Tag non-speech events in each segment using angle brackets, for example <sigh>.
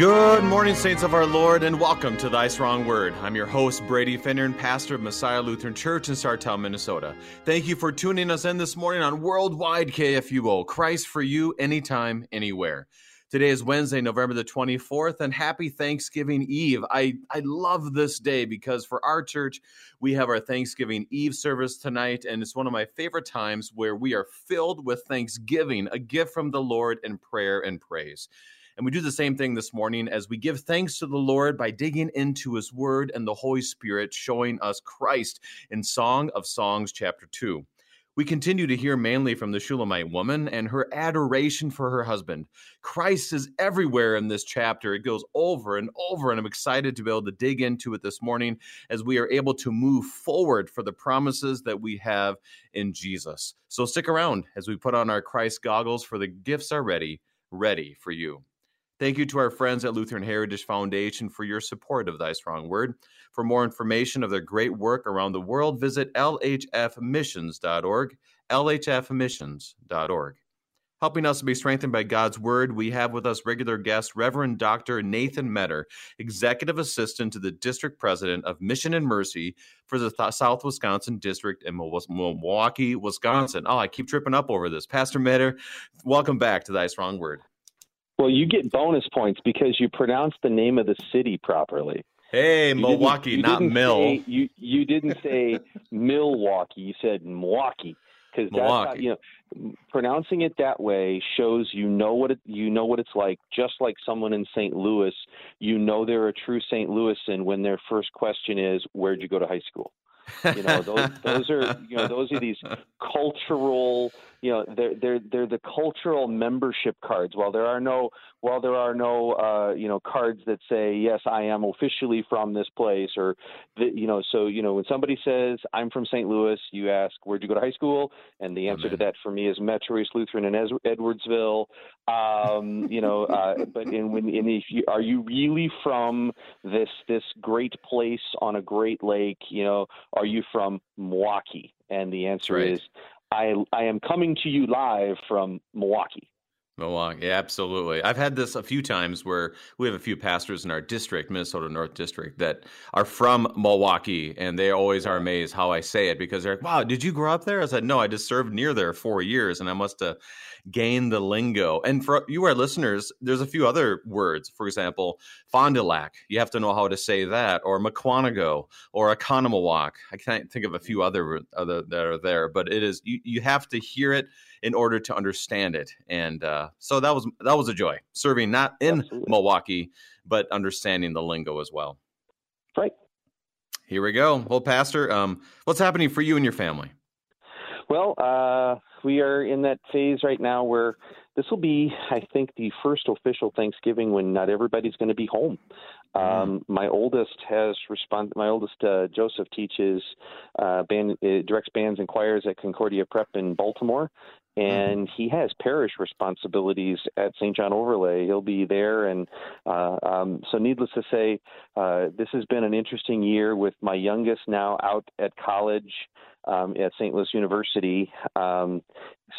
Good morning, saints of our Lord, and welcome to Thy Strong Word. I'm your host, Brady Finnern, and pastor of Messiah Lutheran Church in Sartell, Minnesota. Thank you for tuning us in this morning on Worldwide KFUO. Christ for you, anytime, anywhere. Today is Wednesday, November the 24th, and happy Thanksgiving Eve. I, I love this day because for our church, we have our Thanksgiving Eve service tonight, and it's one of my favorite times where we are filled with thanksgiving, a gift from the Lord, and prayer and praise. And we do the same thing this morning as we give thanks to the Lord by digging into his word and the Holy Spirit showing us Christ in Song of Songs, chapter 2. We continue to hear mainly from the Shulamite woman and her adoration for her husband. Christ is everywhere in this chapter. It goes over and over, and I'm excited to be able to dig into it this morning as we are able to move forward for the promises that we have in Jesus. So stick around as we put on our Christ goggles, for the gifts are ready, ready for you. Thank you to our friends at Lutheran Heritage Foundation for your support of Thy Strong Word. For more information of their great work around the world, visit lhfmissions.org, lhfmissions.org. Helping us to be strengthened by God's Word, we have with us regular guest Reverend Dr. Nathan Metter, Executive Assistant to the District President of Mission and Mercy for the Th- South Wisconsin District in Milwaukee, Wisconsin. Oh, I keep tripping up over this. Pastor Metter, welcome back to Thy Strong Word. Well, you get bonus points because you pronounced the name of the city properly. Hey, you Milwaukee, not Mill. Say, you you didn't say <laughs> Milwaukee. You said Milwaukee because that's how, you know pronouncing it that way shows you know what it, you know what it's like. Just like someone in St. Louis, you know they're a true St. Louisan when their first question is, "Where'd you go to high school?" You know, those <laughs> those are you know those are these cultural you know they're they're they're the cultural membership cards. While there are no while there are no uh, you know cards that say yes I am officially from this place or the, you know so you know when somebody says I'm from St. Louis, you ask where'd you go to high school, and the answer Amen. to that for me is Metro East Lutheran in Edwardsville. Um, you know, uh, but in when in if you, are you really from this this great place on a great lake? You know, are you from Milwaukee? And the answer right. is I I am coming to you live from Milwaukee. Milwaukee, absolutely. I've had this a few times where we have a few pastors in our district, Minnesota North District, that are from Milwaukee, and they always are amazed how I say it because they're like, "Wow, did you grow up there?" I said, "No, I just served near there four years, and I must have gained the lingo." And for you, our listeners, there's a few other words. For example, Fond du Lac. You have to know how to say that, or Mukwonago, or Oconomowoc. I can't think of a few other other that are there, but it is you. You have to hear it in order to understand it. And uh, so that was that was a joy serving not in Absolutely. Milwaukee, but understanding the lingo as well. Right. Here we go. Well, Pastor, um, what's happening for you and your family? Well, uh, we are in that phase right now where this will be, I think, the first official Thanksgiving when not everybody's going to be home. Mm-hmm. Um, my oldest has responded. My oldest uh, Joseph teaches uh, band, uh, directs bands and choirs at Concordia Prep in Baltimore, Mm-hmm. and he has parish responsibilities at St. John Overlea. He'll be there, and uh, um, so needless to say, uh, this has been an interesting year with my youngest now out at college um, at St. Louis University. Um,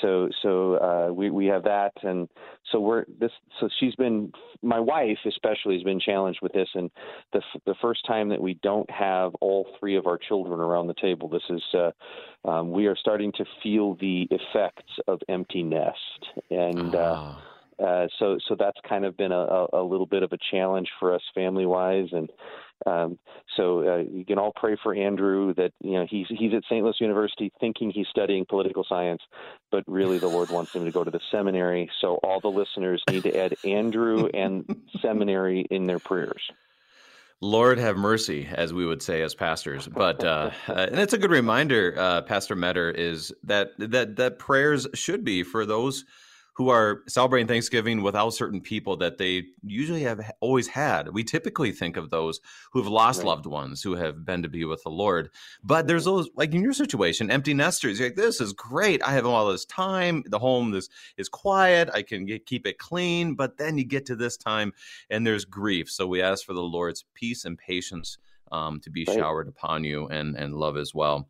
so so uh, we we have that, and so we're this. So she's been my wife especially has been challenged with this, and the the first time that we don't have all three of our children around the table. This is uh, um, we are starting to feel the effects of empty nest, and. Uh, ah. Uh, so so that's kind of been a, a, little bit of a challenge for us family wise and um, so uh, you can all pray for Andrew that you know he's he's at St. Louis University thinking he's studying political science, but really the Lord wants him to go to the seminary. So all the listeners need to add Andrew and seminary in their prayers. Lord have mercy, as we would say as pastors. But uh, uh, and it's a good reminder, uh, Pastor Metter, is that that that prayers should be for those who are celebrating Thanksgiving without certain people that they usually have always had. We typically think of those who have lost right. loved ones who have been to be with the Lord. But there's those, like in your situation, empty nesters. You're like, this is great. I have all this time. The home is, is quiet. I can get, keep it clean. But then you get to this time and there's grief. So we ask for the Lord's peace and patience um, to be right. showered upon you and, and love as well.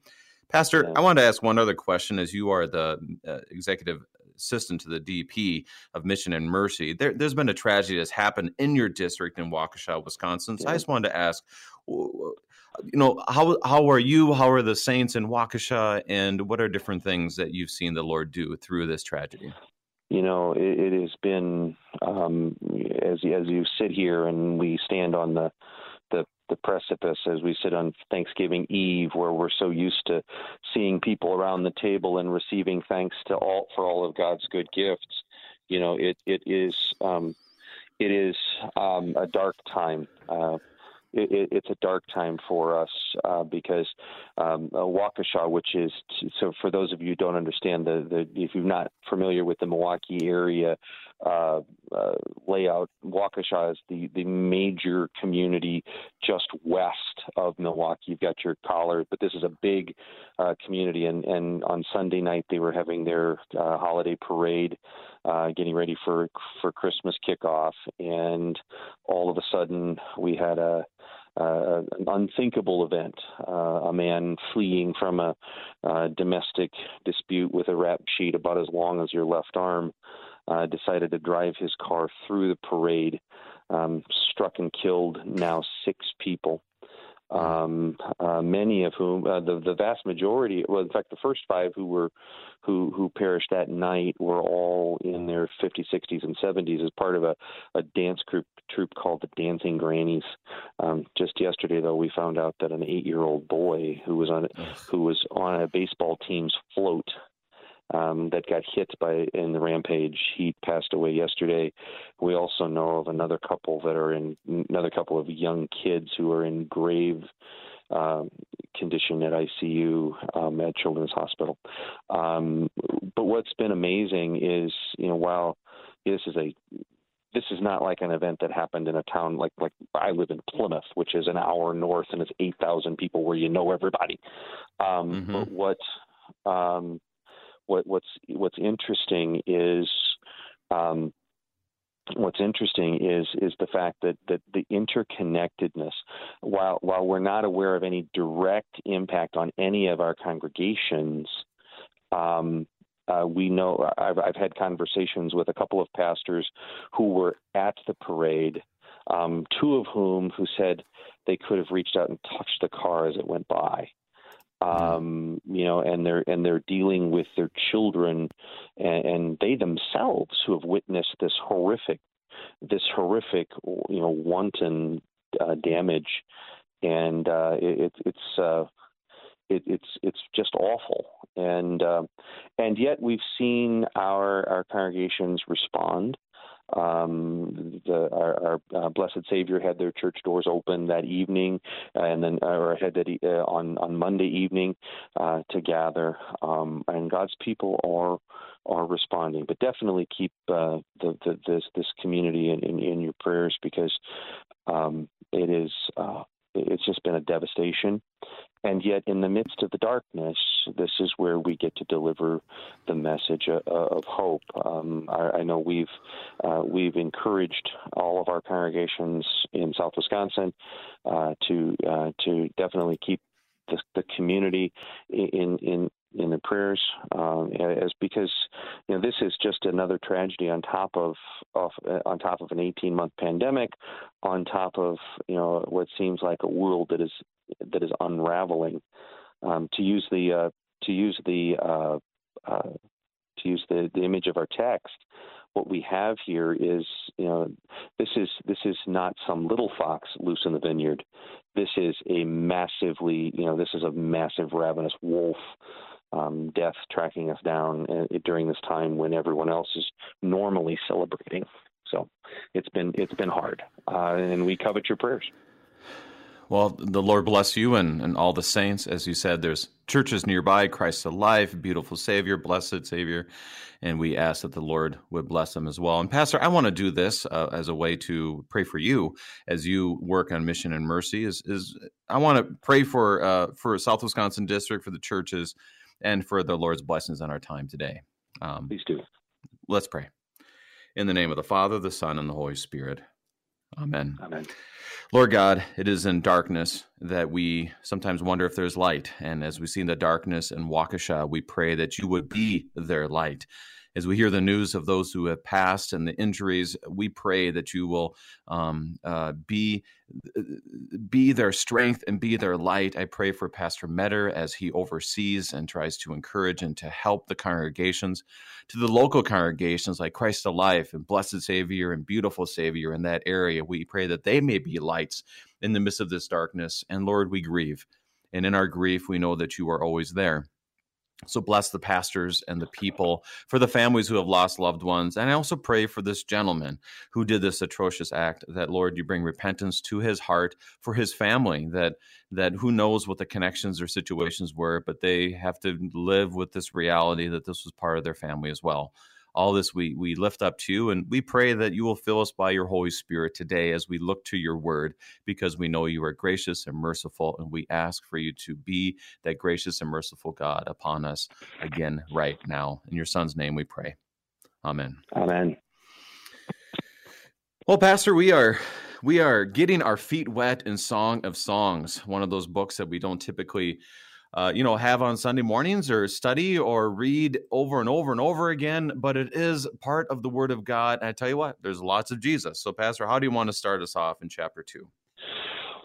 Pastor. I wanted to ask one other question as you are the uh, executive assistant to the DP of Mission and Mercy. There, has been a tragedy that's happened in your district in Waukesha, Wisconsin. So yeah. I just wanted to ask, you know, how how are you? How are the saints in Waukesha, and what are different things that you've seen the Lord do through this tragedy? You know, it, it has been um, as as you sit here and we stand on the the precipice as we sit on Thanksgiving Eve, where we're so used to seeing people around the table and receiving thanks to all for all of God's good gifts. You know, it it is um, it is um, a dark time. Uh, it, it's a dark time for us uh, because um, uh, Waukesha, which is so for those of you who don't understand the, the if you're not familiar with the Milwaukee area uh, uh, layout, Waukesha is the the major community just west of Milwaukee. You've got your Collard, but this is a big uh, community, and and on Sunday night they were having their uh, holiday parade. Uh, getting ready for for Christmas kickoff, and all of a sudden we had a uh, an unthinkable event. Uh, a man fleeing from a uh, domestic dispute with a rap sheet about as long as your left arm uh, decided to drive his car through the parade, um, struck and killed now six people um, uh, many of whom, uh, the the vast majority, well, in fact, the first five who were who who perished that night were all in their 50s, 60s, and 70s as part of a, a dance group troupe called the Dancing Grannies. Um, just yesterday, though, we found out that an eight-year-old boy who was on who was on a baseball team's float um, that got hit by in the rampage. He passed away yesterday. We also know of another couple that are in another couple of young kids who are in grave uh, condition at ICU um, at Children's Hospital. Um, but what's been amazing is, you know, while this is a this is not like an event that happened in a town like like I live in Plymouth, which is an hour north and it's eight thousand people where you know everybody. Um, mm-hmm. But what um, what, what's what's interesting is um, what's interesting is is the fact that, that the interconnectedness, while while we're not aware of any direct impact on any of our congregations, um, uh, we know I've, I've had conversations with a couple of pastors who were at the parade, um, two of whom who said they could have reached out and touched the car as it went by um, you know, and they're and they're dealing with their children, and, and they themselves who have witnessed this horrific, this horrific, you know, wanton uh, damage, and uh, it, it's uh, it, it's it's just awful, and uh, and yet we've seen our our congregations respond. Um, the, our, our uh, Blessed Savior had their church doors open that evening, and then or had that uh, on on Monday evening uh, to gather. Um, and God's people are are responding, but definitely keep uh, the, the, this this community in, in, in your prayers because um, it is uh, it's just been a devastation. And yet, in the midst of the darkness, this is where we get to deliver the message of, of hope. Um, I, I, know we've uh, we've encouraged all of our congregations in South Wisconsin uh, to uh, to definitely keep the, the community in in in the prayers um, as because you know this is just another tragedy on top of, of uh, on top of an 18 month pandemic on top of you know what seems like a world that is that is unraveling. Um, to use the uh, to use the uh, uh, to use the, the image of our text what we have here is you know this is this is not some little fox loose in the vineyard. This is a massively you know this is a massive ravenous wolf um, death tracking us down uh, during this time when everyone else is normally celebrating. So it's been it's been hard, uh, and we covet your prayers. Well, the Lord bless you and, and all the saints. As you said, there's churches nearby, Christ alive, beautiful Savior, blessed Savior. And we ask that the Lord would bless them as well. And Pastor, I want to do this uh, as a way to pray for you as you work on mission and mercy. Is, is I want to pray for uh, for South Wisconsin District, for the churches, and for the Lord's blessings on our time today. Um, Please do. Let's pray. In the name of the Father, the Son, and the Holy Spirit. Amen. Amen. Lord God, it is in darkness that we sometimes wonder if there's light. And as we see in the darkness in Waukesha, we pray that you would be their light as we hear the news of those who have passed and the injuries, we pray that you will um, uh, be be their strength and be their light. I pray for Pastor Metter as he oversees and tries to encourage and to help the congregations, to the local congregations like Christ Alive and Blessed Savior and Beautiful Savior in that area. We pray that they may be lights in the midst of this darkness. And Lord, we grieve. And in our grief, we know that you are always there. So bless the pastors and the people for the families who have lost loved ones. And I also pray for this gentleman who did this atrocious act that Lord, you bring repentance to his heart for his family that that who knows what the connections or situations were, but they have to live with this reality that this was part of their family as well all this we we lift up to you and we pray that you will fill us by your holy spirit today as we look to your word because we know you are gracious and merciful and we ask for you to be that gracious and merciful god upon us again right now. In your son's name we pray. Amen. Amen. Well pastor we are we are getting our feet wet in song of songs one of those books that we don't typically uh, you know, have on Sunday mornings or study or read over and over and over again, but it is part of the Word of God. And I tell you what, there's lots of Jesus. So, Pastor, how do you want to start us off in chapter two?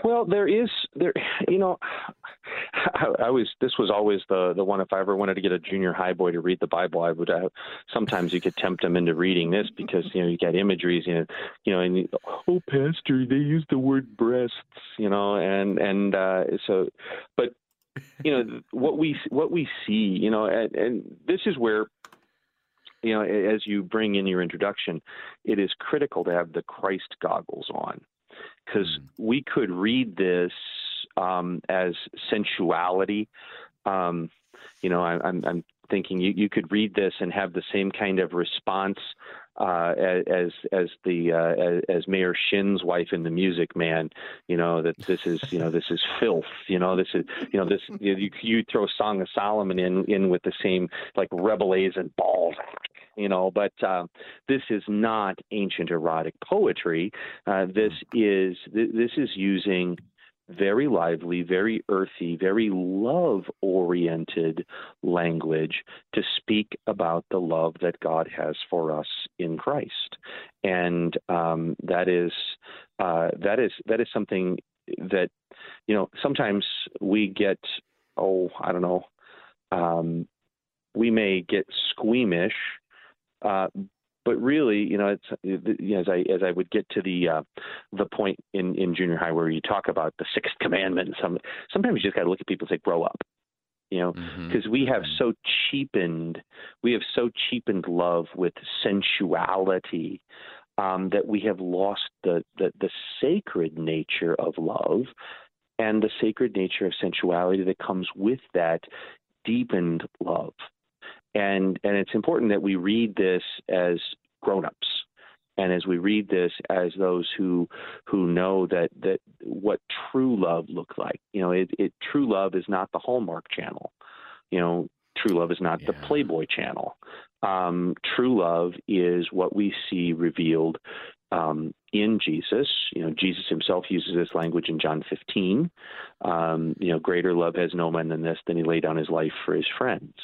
Well, there is there, you know, I, I was this was always the the one. If I ever wanted to get a junior high boy to read the Bible, I would. Uh, sometimes you could tempt them into reading this because you know you got imageries, you know, you know, and oh, pastor, they use the word breasts, you know, and and uh, so, but you know what we what we see you know and, and this is where you know as you bring in your introduction it is critical to have the christ goggles on because mm. we could read this um, as sensuality um, you know I, I'm, I'm thinking you, you could read this and have the same kind of response uh, as as the uh, as, Mayor Shinn's wife in the Music Man. You know that this is you know this is filth. You know this is you know this you, you throw Song of Solomon in in with the same like Rabelais and Balzac. You know, but uh, this is not ancient erotic poetry. Uh, this is this is using very lively, very earthy, very love oriented language to speak about the love that God has for us in Christ. And um, that is uh, that is that is something that you know sometimes we get oh I don't know um, we may get squeamish uh, but really, you know, it's you know, as I as I would get to the uh, the point in in junior high where you talk about the sixth commandment, and some sometimes you just got to look at people and say, "Grow up," you know, because mm-hmm. we have mm-hmm. so cheapened we have so cheapened love with sensuality um, that we have lost the, the the sacred nature of love and the sacred nature of sensuality that comes with that deepened love and and it's important that we read this as grown-ups and as we read this as those who who know that that what true love looks like. You know it, it true love is not the hallmark channel. You know true love is not yeah. the playboy channel. Um, true love is what we see revealed um, in Jesus. You know, Jesus himself uses this language in John 15. Um, you know, greater love has no man than this, than he laid down his life for his friends.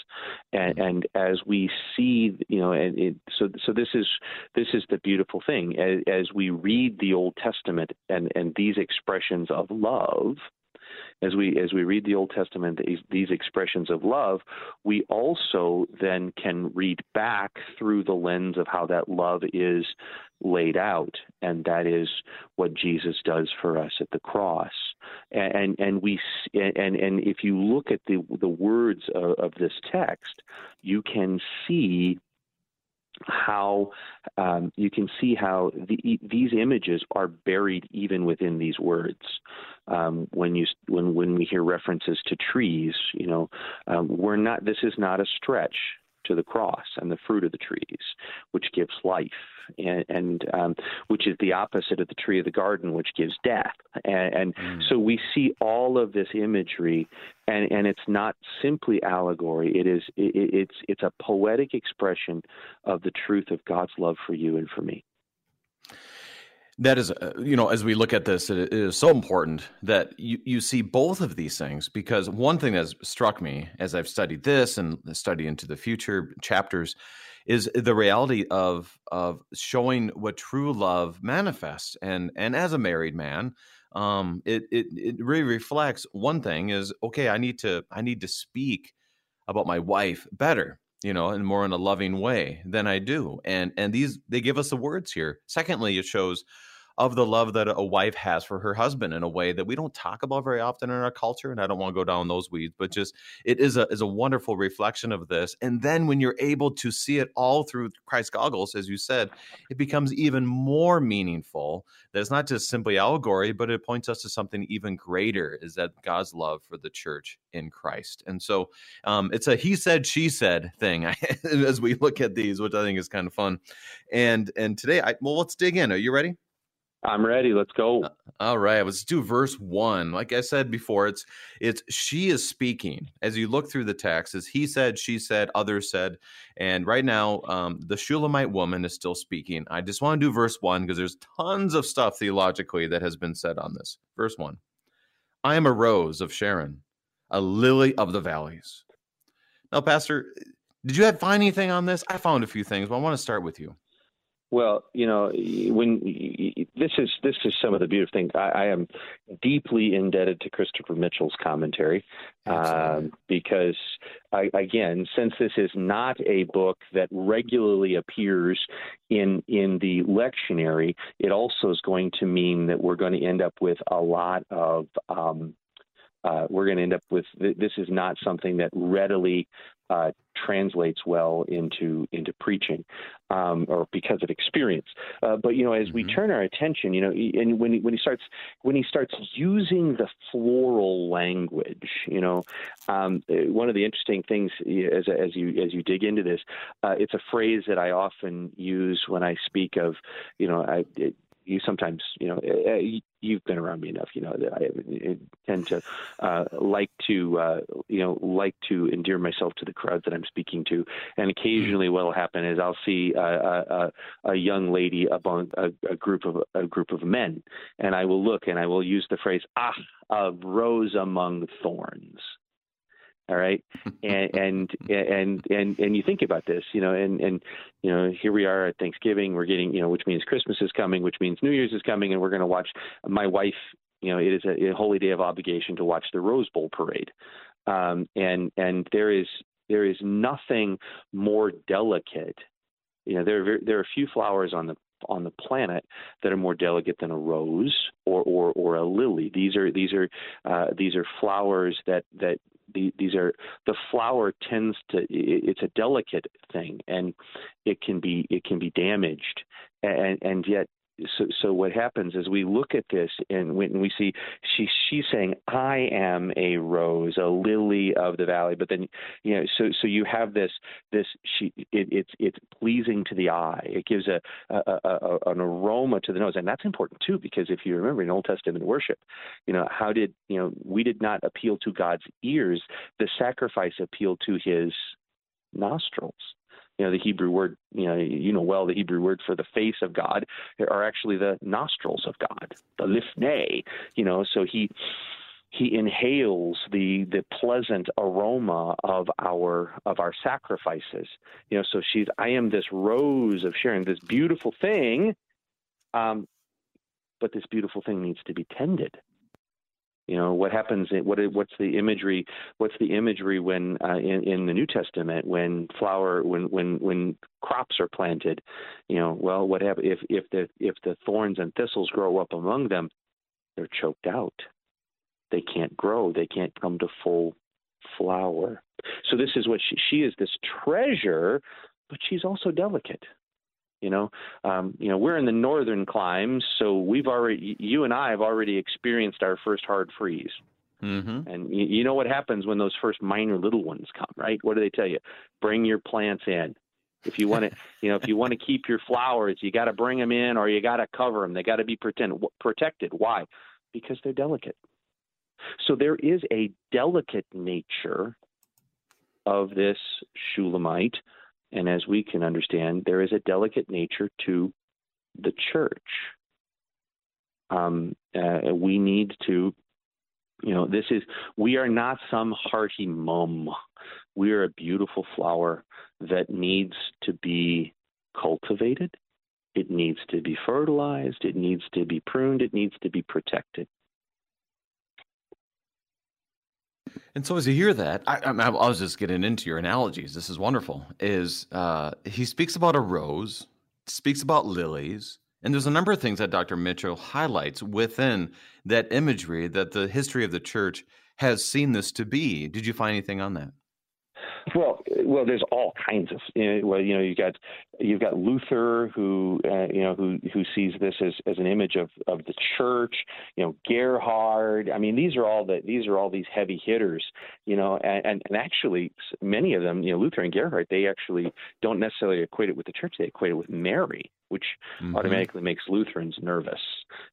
And, mm-hmm. and as we see, you know, and it, so so this is this is the beautiful thing. As, as we read the Old Testament and and these expressions of love as we as we read the Old Testament, these, these, expressions of love, we also then can read back through the lens of how that love is laid out, and that is what Jesus does for us at the cross. And and, and we and and if you look at the the words of, of this text, you can see how um, you can see how the, these images are buried even within these words. Um, when you when when we hear references to trees, you know, um, we're not. This is not a stretch to the cross and the fruit of the trees, which gives life, and, and um, which is the opposite of the tree of the garden, which gives death. And, and mm. so we see all of this imagery, and, and it's not simply allegory. It is it, it's it's a poetic expression of the truth of God's love for you and for me. That is, uh, you know, as we look at this, it is so important that you, you see both of these things because one thing that struck me as I've studied this and study into the future chapters is the reality of of showing what true love manifests. And and as a married man, um, it it it really reflects one thing is okay. I need to I need to speak about my wife better you know, and more in a loving way than I do. And and these they give us the words here. Secondly, it shows of the love that a wife has for her husband in a way that we don't talk about very often in our culture. And I don't want to go down those weeds, but just it is a is a wonderful reflection of this. And then when you're able to see it all through Christ's goggles, as you said, it becomes even more meaningful. That it's not just simply allegory, but it points us to something even greater: is that God's love for the church in Christ. And so um, it's a he said she said thing <laughs> as we look at these, which I think is kind of fun. And and today, I well, let's dig in. Are you ready? I'm ready. Let's go. Uh, all right, let's do verse one. Like I said before, it's it's she is speaking. As you look through the text, as he said, she said, others said, and right now, um, the Shulamite woman is still speaking. I just want to do verse one because there's tons of stuff theologically that has been said on this. Verse one: I am a rose of Sharon, a lily of the valleys. Now, Pastor, did you find anything on this? I found a few things, but I want to start with you. Well, you know, when this is this is some of the beautiful things. I, I am deeply indebted to Christopher Mitchell's commentary um, because, I, again, since this is not a book that regularly appears in in the lectionary, it also is going to mean that we're going to end up with a lot of um, uh, we're going to end up with this is not something that readily uh, translates well into into preaching, um, or because of experience. Uh, but you know, as mm-hmm. we turn our attention, you know, and when he, when he starts when he starts using the floral language, you know, um, one of the interesting things as as you as you dig into this, uh, it's a phrase that I often use when I speak of, you know, I, it, you sometimes, you know, eh, eh, you've been around me enough, you know, that I tend to uh, like to, uh, you know, like to endear myself to the crowd that I'm speaking to. And occasionally, what will happen is I'll see a, a, a young lady among a, a group of a group of men, and I will look and I will use the phrase "ah, a rose among thorns." All right? <laughs> And and and and and you think about this you know and and you know here we are at thanksgiving. We're getting you know which means christmas is coming which means new year's is coming and we're going to watch my wife you know it is a, a holy day of obligation to watch the rose bowl parade. Um and and there is there is nothing more delicate you know there are there are a few flowers on the on the planet that are more delicate than a rose or or, or a lily. These are these are uh, these are flowers that that the, these are the flower tends to it's a delicate thing and it can be it can be damaged. And and yet so, so what happens is we look at this and we see she she's saying I am a rose, a lily of the valley, but then you know so so you have this this she it, it's it's pleasing to the eye. It gives a, a, a, an aroma to the nose, and that's important too because if you remember in Old Testament worship, you know how did you know we did not appeal to God's ears, the sacrifice appealed to His nostrils you know the Hebrew word you know you know well the Hebrew word for the face of God are actually the nostrils of God the lifnei you know so he he inhales the the pleasant aroma of our of our sacrifices. You know so she's I am this rose of Sharon this beautiful thing um but this beautiful thing needs to be tended you know what happens? What what's the imagery? What's the imagery when uh, in, in the New Testament when flower when when when crops are planted? You know, well, what happens if if the if the thorns and thistles grow up among them? They're choked out. They can't grow. They can't come to full flower. So this is what she, she is. This treasure, but she's also delicate. You know, um, you know, we're in the northern climes, so we've already, you and I have already experienced our first hard freeze. Mm-hmm. And you, you know what happens when those first minor little ones come, right? What do they tell you? Bring your plants in. If you want to, <laughs> you know, if you want to keep your flowers, you got to bring them in, or you got to cover them. They got to be pretend, protected. Why? Because they're delicate. So there is a delicate nature of this Shulamite and as we can understand, there is a delicate nature to the church. Um, uh, we need to You know, this is, we are not some hearty mum. We are a beautiful flower that needs to be cultivated. It needs to be fertilized. It needs to be pruned. It needs to be protected. And so, as you hear that, I, I, I, was just getting into your analogies. This is wonderful. Is uh, he speaks about a rose, speaks about lilies, and there's a number of things that Dr. Mitchell highlights within that imagery that the history of the church has seen this to be. Did you find anything on that? Well, well, there's all kinds of. You know, well, you know, you got you've got Luther who uh, you know who who sees this as, as an image of, of the church. You know, Gerhard. I mean, these are all the these are all these heavy hitters. You know, and, and, and actually many of them, you know, Luther and Gerhard, they actually don't necessarily equate it with the church. They equate it with Mary which mm-hmm. automatically makes Lutherans nervous,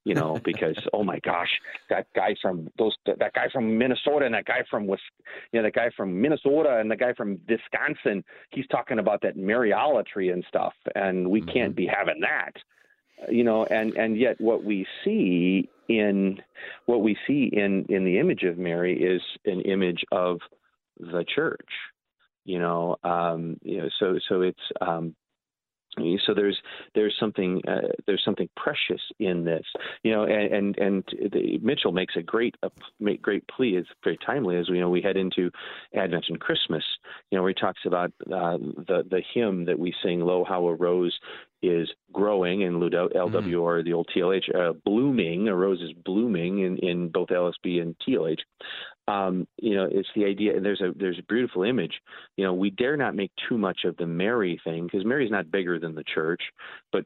you know, <laughs> because oh my gosh, that guy from those that guy from Minnesota and that guy from you know, that guy from Minnesota and the guy from Wisconsin, he's talking about that Mariolatry and stuff, and we mm-hmm. can't be having that, you know, and and yet what we see in what we see in in the image of Mary is an image of the church you know um you know so so it's um so there's there's something uh, there's something precious in this, you know, and and, and the, Mitchell makes a great a great plea. It's very timely as we know we head into Advent and Christmas. You know, where he talks about uh, the the hymn that we sing, "Lo, how a rose is growing in LW mm. or the old TLH, uh, blooming. A rose is blooming in, in both LSB and TLH. Um, you know, it's the idea. And there's a there's a beautiful image. You know, we dare not make too much of the Mary thing because Mary's not bigger than the church, but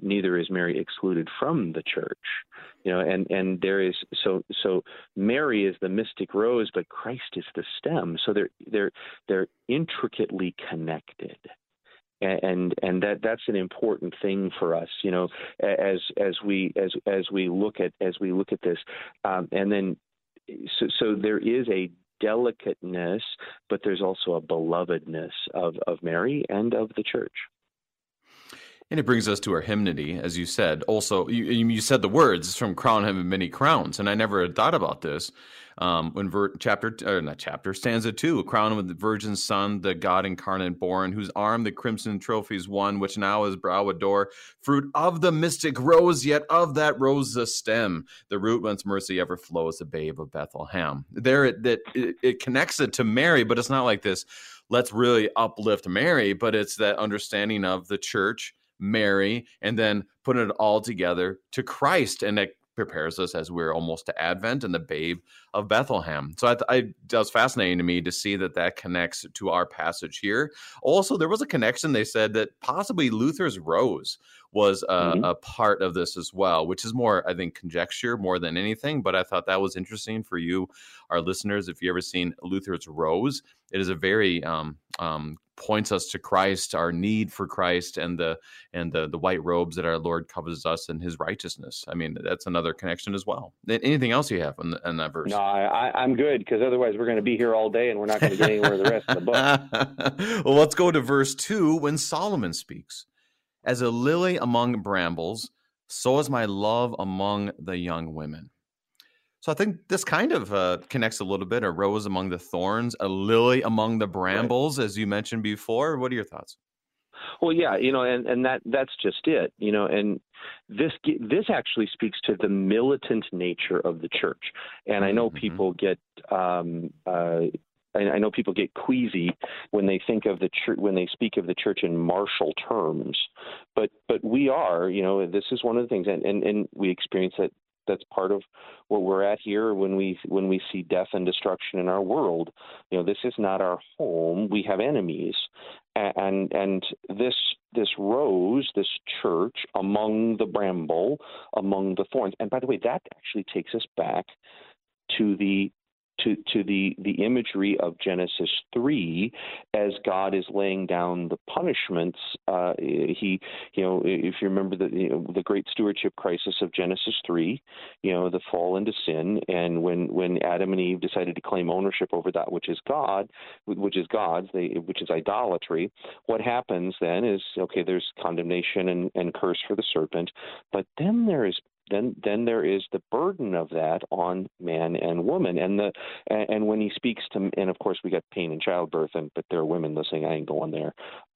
neither is Mary excluded from the church. You know, and and there is so so Mary is the mystic rose, but Christ is the stem. So they're they're they're intricately connected and and that that's an important thing for us you know as as we as as we look at as we look at this um, and then so so there is a delicateness but there's also a belovedness of of Mary and of the church and it brings us to our hymnody, as you said. Also, you, you said the words from "Crown Him Many Crowns," and I never had thought about this. Um, when ver- chapter or not chapter stanza two, crown with the Virgin Son, the God incarnate born, whose arm the crimson trophies won, which now his brow adore, fruit of the mystic rose, yet of that rose the stem, the root whence mercy ever flows, the babe of Bethlehem. There, it, that it, it connects it to Mary, but it's not like this. Let's really uplift Mary, but it's that understanding of the church Mary, and then putting it all together to Christ. And it prepares us as we're almost to Advent and the babe of Bethlehem. So I, I, that was fascinating to me to see that that connects to our passage here. Also, there was a connection. They said that possibly Luther's rose was a, mm-hmm. a, part of this as well, which is more, I think, conjecture more than anything. But I thought that was interesting for you, our listeners. If you ever seen Luther's rose, it is a very um, um, points us to Christ, our need for Christ, and the and the the white robes that our Lord covers us in His righteousness. I mean, that's another connection as well. Anything else you have in, in that verse? No, I, I'm good because otherwise we're going to be here all day and we're not going to get anywhere the rest of the book. <laughs> well, let's go to verse two when Solomon speaks, "As a lily among brambles, so is my love among the young women." So I think this kind of uh, connects a little bit. A rose among the thorns, a lily among the brambles, right. as you mentioned before. What are your thoughts? Well, yeah, you know, and and that that's just it, you know, and this this actually speaks to the militant nature of the church. And I know mm-hmm. people get um, uh, I know people get queasy when they think of the church when they speak of the church in martial terms, but but we are, you know, this is one of the things, and and, and we experience it that's part of what we're at here when we when we see death and destruction in our world. You know, this is not our home. We have enemies, and and this this rose, this church among the bramble, among the thorns. And by the way, that actually takes us back to the to, to the, the imagery of Genesis 3 as God is laying down the punishments. Uh, he, you know, if you remember the, you know, the great stewardship crisis of Genesis 3, you know, the fall into sin, and when, when Adam and Eve decided to claim ownership over that which is God, which is God's, they, which is idolatry, what happens then is, okay, there's condemnation and, and curse for the serpent, but then there is then then there is the burden of that on man and woman and the and, and when he speaks to and of course we got pain in childbirth and but there are women listening i ain't going there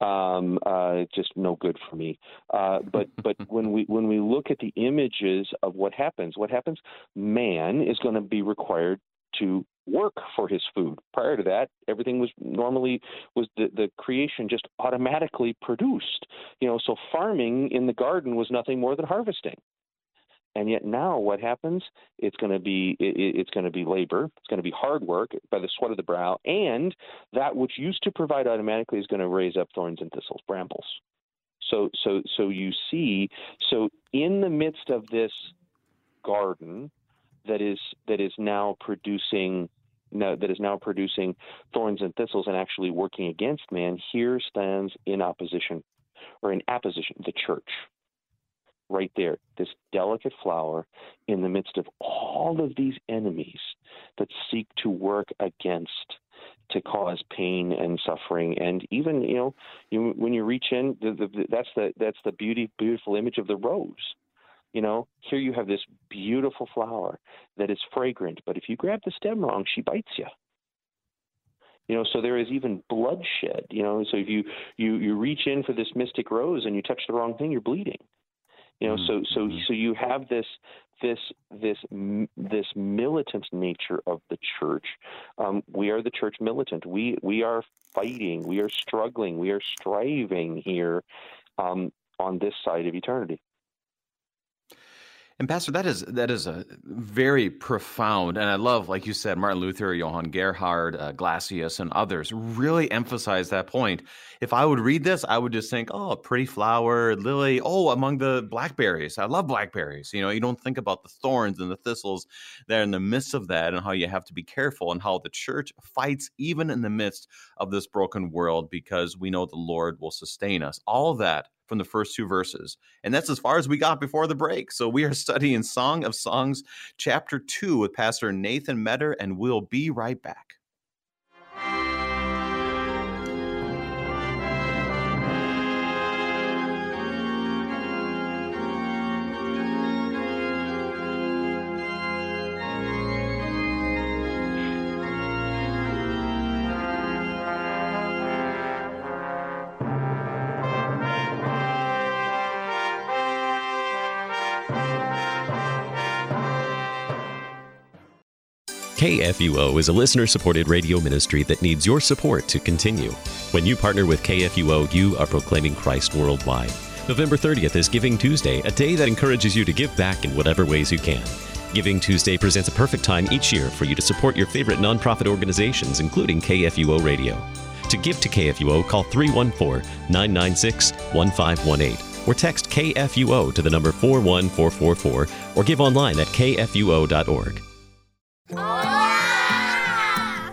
um uh just no good for me uh but <laughs> but when we when we look at the images of what happens what happens man is going to be required to work for his food. Prior to that, everything was normally was the, the creation just automatically produced. You know, so farming in the garden was nothing more than harvesting. And yet now, what happens? It's going to be it, it's going to be labor. It's going to be hard work by the sweat of the brow, and that which used to provide automatically is going to raise up thorns and thistles, brambles. So so so you see. So in the midst of this garden, that is that is now producing that is now producing thorns and thistles and actually working against man, here stands in opposition or in apposition the church. Right there, this delicate flower in the midst of all of these enemies that seek to work against to cause pain and suffering and even you know you, when you reach in the, the, that's the that's the beauty beautiful image of the rose you know, here you have this beautiful flower that is fragrant, but if you grab the stem wrong, she bites you. You know, so there is even bloodshed. You know, so if you you you reach in for this mystic rose and you touch the wrong thing, you're bleeding. You know, mm-hmm. so so mm-hmm. so you have this this this this militant nature of the church. Um, we are the church militant. We we are fighting. We are struggling. We are striving here um, on this side of eternity. And Pastor, that is that is a very profound, and I love, like you said, Martin Luther, Johann Gerhard, uh, and others really emphasize that point. If I would read this, I would just think, oh, pretty flower, lily. Oh, among the blackberries, I love blackberries. You know, you don't think about the thorns and the thistles that are in the midst of that, and how you have to be careful, and how the church fights even in the midst of this broken world, because we know the Lord will sustain us. All that from the first two verses. And that's as far as we got before the break. So we are studying Song of Songs, chapter 2, with Pastor Nathan Metter, and we'll be right back. KFUO is a listener supported radio ministry that needs your support to continue. When you partner with KFUO, you are proclaiming Christ worldwide. November 30th is Giving Tuesday, a day that encourages you to give back in whatever ways you can. Giving Tuesday presents a perfect time each year for you to support your favorite nonprofit organizations, including KFUO Radio. To give to KFUO, call 314 996 1518 or text KFUO to the number 41444 or give online at kfuo.org.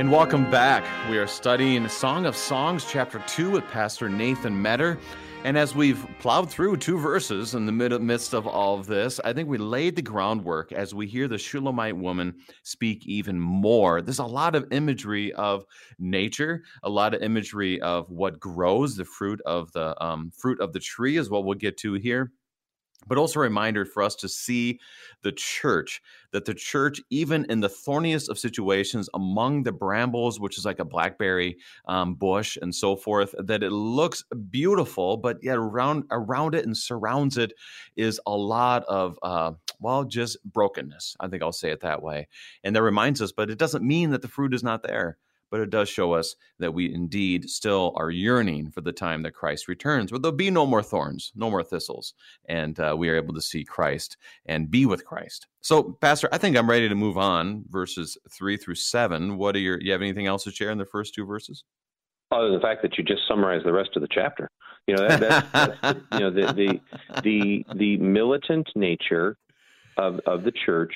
And welcome back. We are studying Song of Songs, chapter 2, with Pastor Nathan Metter. And as we've plowed through two verses in the midst of all of this, I think we laid the groundwork as we hear the Shulamite woman speak even more. There's a lot of imagery of nature, a lot of imagery of what grows, the fruit of the um, fruit of the tree is what we'll get to here but also a reminder for us to see the church, that the church, even in the thorniest of situations, among the brambles, which is like a blackberry um, bush and so forth, that it looks beautiful, but yet around around it and surrounds it is a lot of uh, well, just brokenness. I think I'll say it that way, and that reminds us. But it doesn't mean that the fruit is not there but it does show us that we indeed still are yearning for the time that Christ returns, where there'll be no more thorns, no more thistles, and uh, we are able to see Christ and be with Christ. So, Pastor, I think I'm ready to move on, verses three through seven. What are your? You have anything else to share in the first two verses? Other than the fact that you just summarized the rest of the chapter. You know, that, that's, that's <laughs> you know the, the the the militant nature of of the church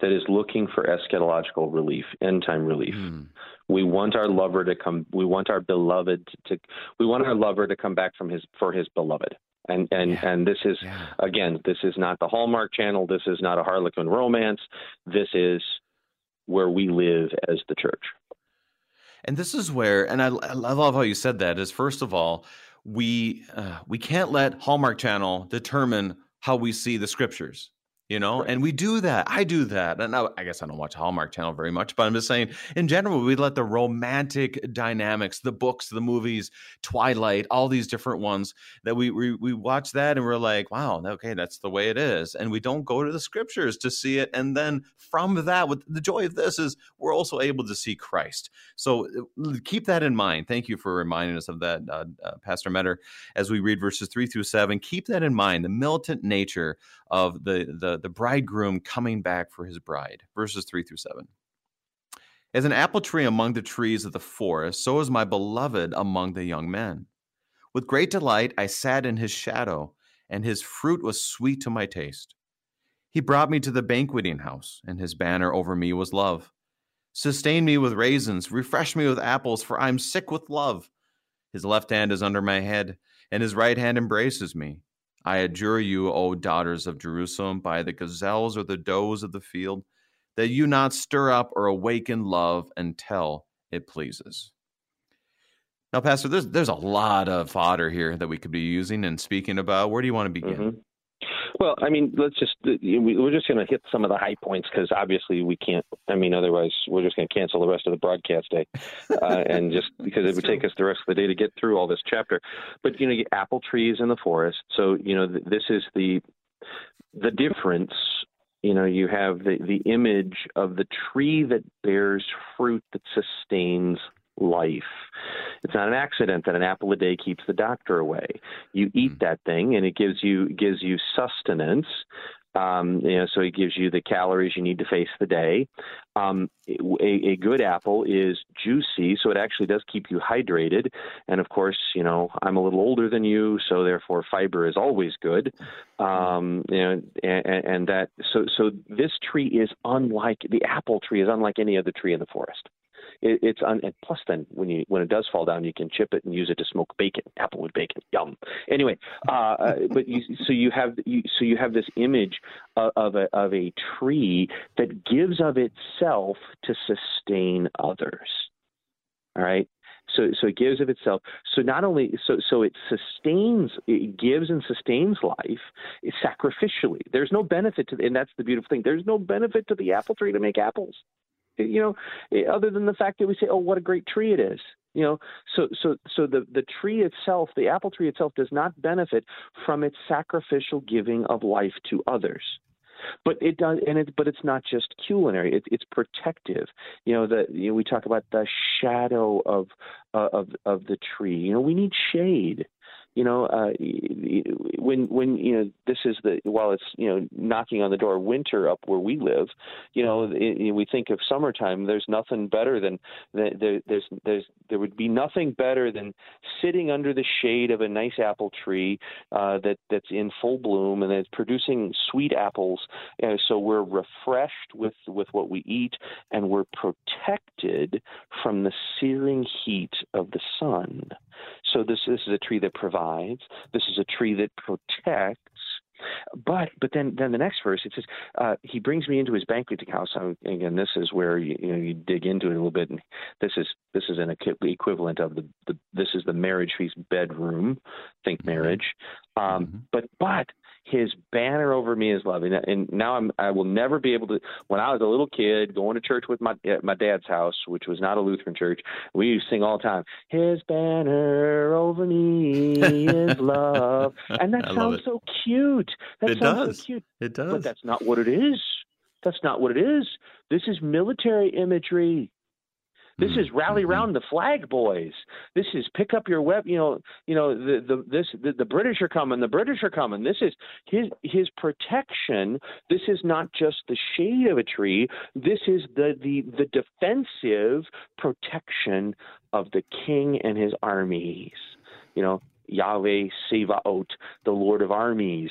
that is looking for eschatological relief, end time relief. Mm. We want our lover to come. We want our beloved to. We want our lover to come back from his for his beloved. And and yeah. and this is yeah. again, this is not the Hallmark Channel. This is not a Harlequin romance. This is where we live as the church. And this is where, and I, I love how you said that. Is first of all, we uh, we can't let Hallmark Channel determine how we see the scriptures you know right. and we do that. I do that. And I, I, guess i don't watch hallmark channel very much but i'm just saying in general we let the romantic dynamics the books the movies twilight all these different ones that we we, we watch that and we're like wow okay that's the way it is. And we don't go to the scriptures to see it. And then from that with the joy of this is we're also able to see christ. So uh, keep that in mind. Thank you for reminding us of that uh, uh, pastor metter as we read verses 3 through 7 keep that in mind the militant nature of the the the bridegroom coming back for his bride. Verses 3 through 7. As an apple tree among the trees of the forest, so is my beloved among the young men. With great delight I sat in his shadow, and his fruit was sweet to my taste. He brought me to the banqueting house, and his banner over me was love. Sustain me with raisins, refresh me with apples, for I am sick with love. His left hand is under my head, and his right hand embraces me. I adjure you, O daughters of Jerusalem, by the gazelles or the does of the field, that you not stir up or awaken love until it pleases. Now, Pastor, there's there's a lot of fodder here that we could be using and speaking about. Where do you want to begin? Mm-hmm. Well, I mean, let's just we're just going to hit some of the high points because obviously we can't. I mean, otherwise we're just going to cancel the rest of the broadcast day, uh, and just <laughs> because it would take us the rest of the day to get through all this chapter. But you know, you apple trees in the forest. So you know, this is the the difference. You know, you have the the image of the tree that bears fruit that sustains life. It's not an accident that an apple a day keeps the doctor away. You eat mm. that thing, and it gives you gives you sustenance. Um, you know, so it gives you the calories you need to face the day. Um, a, a, good apple is juicy, so it actually does keep you hydrated. And of course, you know, I'm a little older than you, so therefore fiber is always good. Um, you know, and, and that so so this tree is unlike the apple tree is unlike any other tree in the forest it, it's and plus then when you when it does fall down, you can chip it and use it to smoke bacon, applewood bacon. Yum. Anyway, uh, uh, <laughs> but you, so you have you, so you have this image of, of a of a tree that gives of itself to sustain others. All right. So, so it gives of itself. So not only so so it sustains, it gives and sustains life sacrificially. There's no benefit to, and that's the beautiful thing. There's no benefit to the apple tree to make apples you know, eh, other than the fact that we say, "Oh, what a great tree it is." You know, so so so the the tree itself, the apple tree itself, does not benefit from its sacrificial giving of life to others. But it does, and it, but it's not just culinary; it, it's protective. You know, the you know, we talk about the shadow of uh, of of the tree. You know, we need shade you know, uh, when when you know this is the while it's you know knocking on the door winter up where we live, you know, it, we think of summertime. There's nothing better than there, there's there's there would be nothing better than sitting under the shade of a nice apple tree uh, that that's in full bloom and it's producing sweet apples. Uh, so we're refreshed with with what we eat and we're protected from the searing heat of the sun. So this this is a tree that provides. This is a tree that protects. But but then then the next verse it says uh, he brings me into his banqueting house. So again, this is where you, you, know you dig into it a little bit, and this is this is an equivalent of the, the this is the marriage feast bedroom. Think mm-hmm. marriage, um, mm-hmm. but but his banner over me is love, and now I'm I will never be able to. When I was a little kid going to church with my at my dad's house, which was not a Lutheran church, we used to sing all the time. His banner over me is <laughs> love, and that sounds so cute. That it sounds does. so cute. It does, but that's not what it is. That's not what it is. This is military imagery. This is rally mm-hmm. round the flag, boys. This is pick up your web. You know, you know the the this the, the British are coming. The British are coming. This is his his protection. This is not just the shade of a tree. This is the the the defensive protection of the king and his armies. You know, Yahweh Sevaot, the Lord of armies.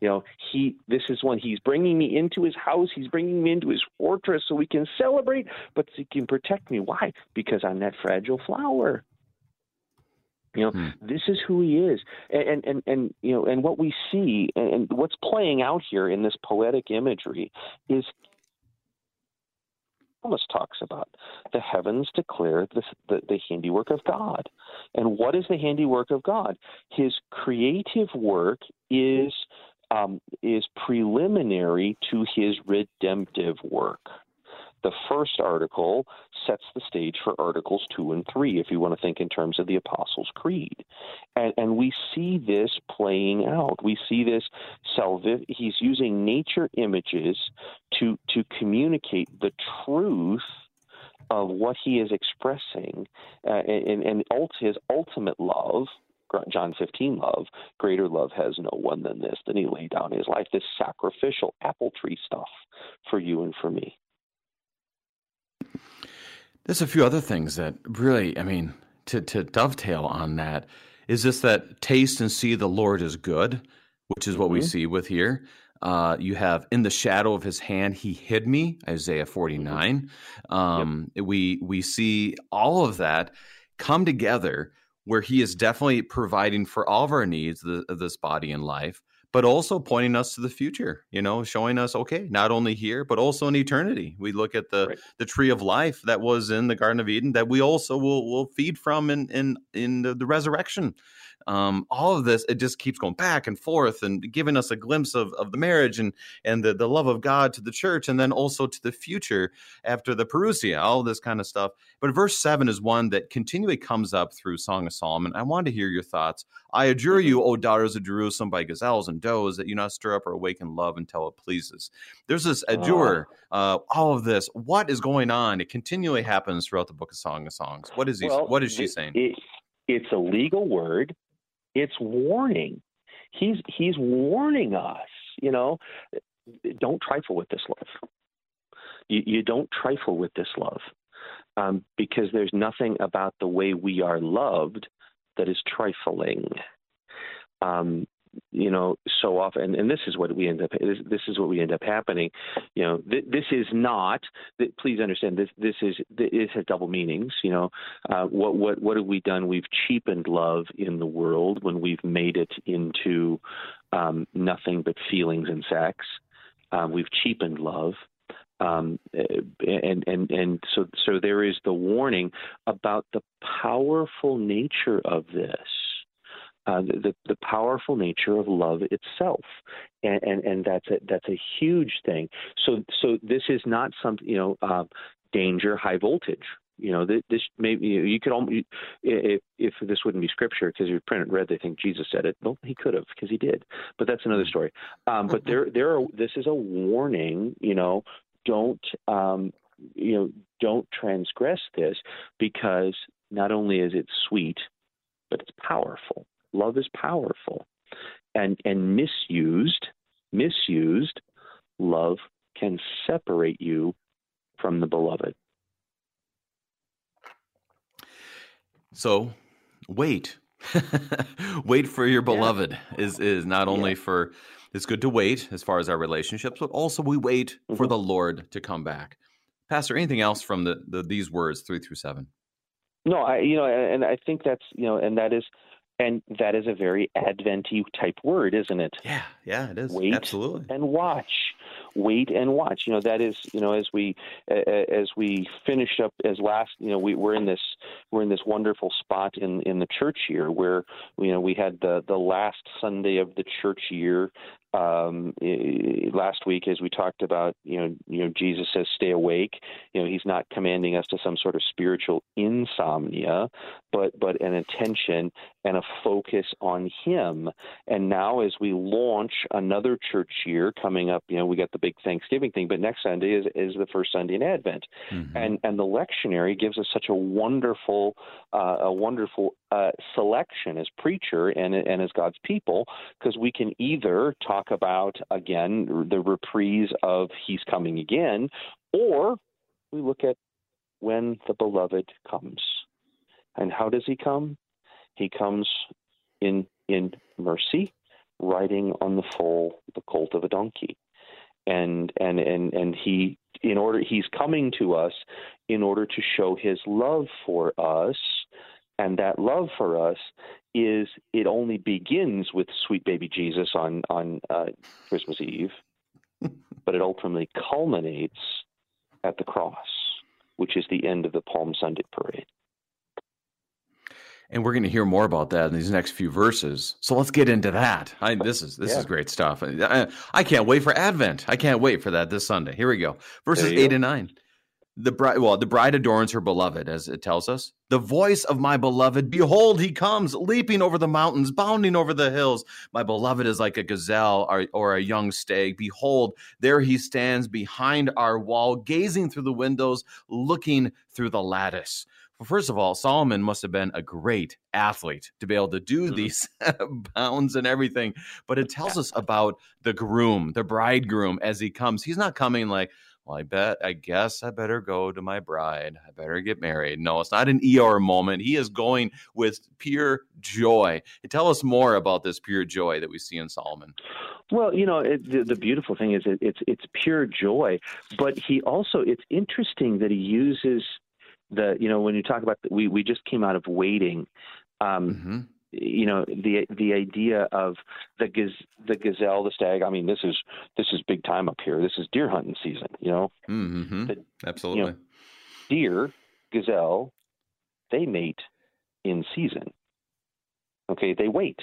You know, he this is when he's bringing me into his house, he's bringing me into his fortress so we can celebrate, but he can protect me. Why? Because I'm that fragile flower. You know, hmm. this is who he is, and, and and you know, and what we see, and what's playing out here in this poetic imagery is Thomas talks about. The heavens declare the, the, the, handiwork of God. And what is the handiwork of God? His creative work is um, is preliminary to his redemptive work. The first article sets the stage for articles two and three, if you want to think in terms of the Apostles' Creed. And, and we see this playing out. We see this. He's using nature images to, to communicate the truth of what he is expressing uh, and, and, and his ultimate love John 15 love, greater love has no one than this, than he laid down his life, this sacrificial apple tree stuff for you and for me. There's a few other things that really, I mean, to, to dovetail on that, is this that taste and see the Lord is good, which is what mm-hmm. we see with here. Uh, you have in the shadow of his hand he hid me, Isaiah 49. Mm-hmm. Um, yep. We we see all of that come together where he is definitely providing for all of our needs of this body and life, but also pointing us to the future, you know, showing us, okay, not only here, but also in eternity. We look at the right. the tree of life that was in the Garden of Eden that we also will will feed from in in in the, the resurrection um, all of this it just keeps going back and forth and giving us a glimpse of, of the marriage and and the, the love of god to the church and then also to the future after the parousia all this kind of stuff. But verse 7 is one that continually comes up through song of solomon. I want to hear your thoughts. I adjure you o daughters of jerusalem by gazelles and does that you not stir up or awaken love until it pleases. There's this adjure uh, all of this. What is going on? It continually happens throughout the book of song of songs. What is he well, what is she saying? it, it's a legal word it's warning. He's he's warning us. You know, don't trifle with this love. You, you don't trifle with this love um, because there's nothing about the way we are loved that is trifling. Um, you know so often and this is what we end up this, this is what we end up happening. You know th- this is not th- please understand this this is this has double meanings you know. Uh, what what what have we done? We've cheapened love in the world when we've made it into um, nothing but feelings and sex. Um, we've cheapened love. Um, and and and so so there is the warning about the powerful nature of this uh, the, the powerful nature of love itself, and and, and that's a, that's a huge thing. So so this is not something you know uh, danger high voltage. You know this maybe you, you could almost if if this wouldn't be scripture because you print read they think Jesus said it. Well, he could have because he did, but that's another mm-hmm. story. Um, but there there are this is a warning. You know, don't um, you know don't transgress this because not only is it sweet, but it's powerful love is powerful. And and misused, misused, love can separate you from the beloved. So wait. <laughs> wait for your beloved yeah. is is not only yeah. for it's good to wait as far as our relationships, but also we wait mm-hmm. for the Lord to come back. Pastor, anything else from the, the these words three through seven? No, I you know, and I think that's you know, and that is and that is a very adventy type word, isn't it? Yeah, yeah, it is. Wait Absolutely. and watch. Wait and watch. You know that is, you know, as we uh, as we finish up as last, you know, we, we're in this we're in this wonderful spot in in the church year where you know we had the the last Sunday of the church year um, last week as we talked about, you know, you know, Jesus says, "Stay awake." You know, he's not commanding us to some sort of spiritual insomnia, but but an attention and a focus on Him. And now, as we launch another church year coming up, you know, we got the big Thanksgiving thing, but next Sunday is is the first Sunday in Advent, mm-hmm. and and the lectionary gives us such a wonderful, uh, a wonderful uh, selection as preacher and and as God's people because we can either talk about again the reprise of He's coming again, or we look at when the beloved comes. And how does he come? He comes in in mercy, riding on the foal, the colt of a donkey, and and and and he in order he's coming to us in order to show his love for us. And that love for us is it only begins with sweet baby jesus on on uh, christmas eve <laughs> but it ultimately culminates at the cross which is the end of the palm sunday parade and we're going to hear more about that in these next few verses. So let's get into that. I, this is this yeah. is great stuff. I, I, can't wait for Advent. I can't wait for that this Sunday. Here we go. Verses eight go. and nine. The bride, well, the bride adorns her beloved, as it tells us. The voice of my beloved, behold, he comes, leaping over the mountains, bounding over the hills. My beloved is like a gazelle or, or a young stag. Behold, there he stands behind our wall, gazing through the windows, looking through the lattice. Well, first of all, Solomon must have been a great athlete to be able to do mm-hmm. these <laughs> bounds and everything. But it tells us about the groom, the bridegroom, as he comes. He's not coming like, well, I bet, I guess I better go to my bride. I better get married. No, it's not an ER moment. He is going with pure joy. Tell us more about this pure joy that we see in Solomon. Well, you know, it, the, the, beautiful thing is it, it's it's pure joy, but he also it's interesting that he uses the you know when you talk about the, we we just came out of waiting um mm-hmm. you know the the idea of the gaz, the gazelle the stag i mean this is this is big time up here. This is deer hunting season you know? Mm-hmm. the, absolutely you know, deer gazelle they mate in season. Okay they wait.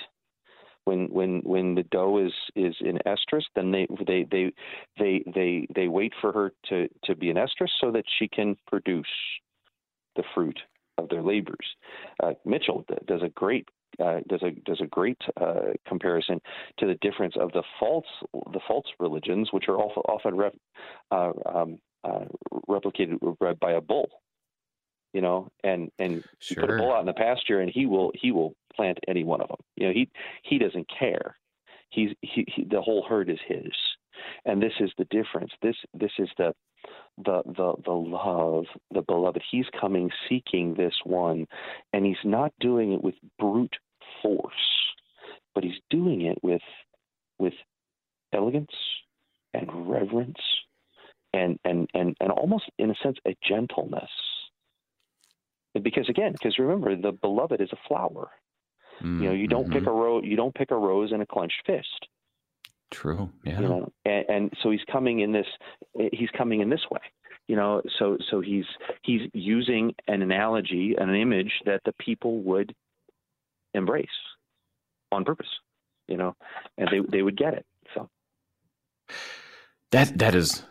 When when when the doe is is in estrus then they they they they they they wait for her to to be in estrus so that she can produce the fruit of their labors. Uh, Mitchell does a great uh, does a does a great uh, comparison to the difference of the false the false religions, which are often, often rep, uh, um, uh, replicated by a bull. You know, and and sure. you put a bull out in the pasture, and he will he will plant any one of them. You know, he he doesn't care. He's he, he the whole herd is his, and this is the difference. This this is the the the the love, the beloved. He's coming seeking this one, and he's not doing it with brute force, but he's doing it with with elegance and reverence and and and and almost in a sense a gentleness. Because again, because remember, the beloved is a flower. Mm, you know, you don't mm-hmm. pick a rose. You don't pick a rose in a clenched fist. True. Yeah. You know, and, and so he's coming in this. He's coming in this way. You know, so so he's he's using an analogy, an image that the people would embrace on purpose. You know, and they they would get it. So that that is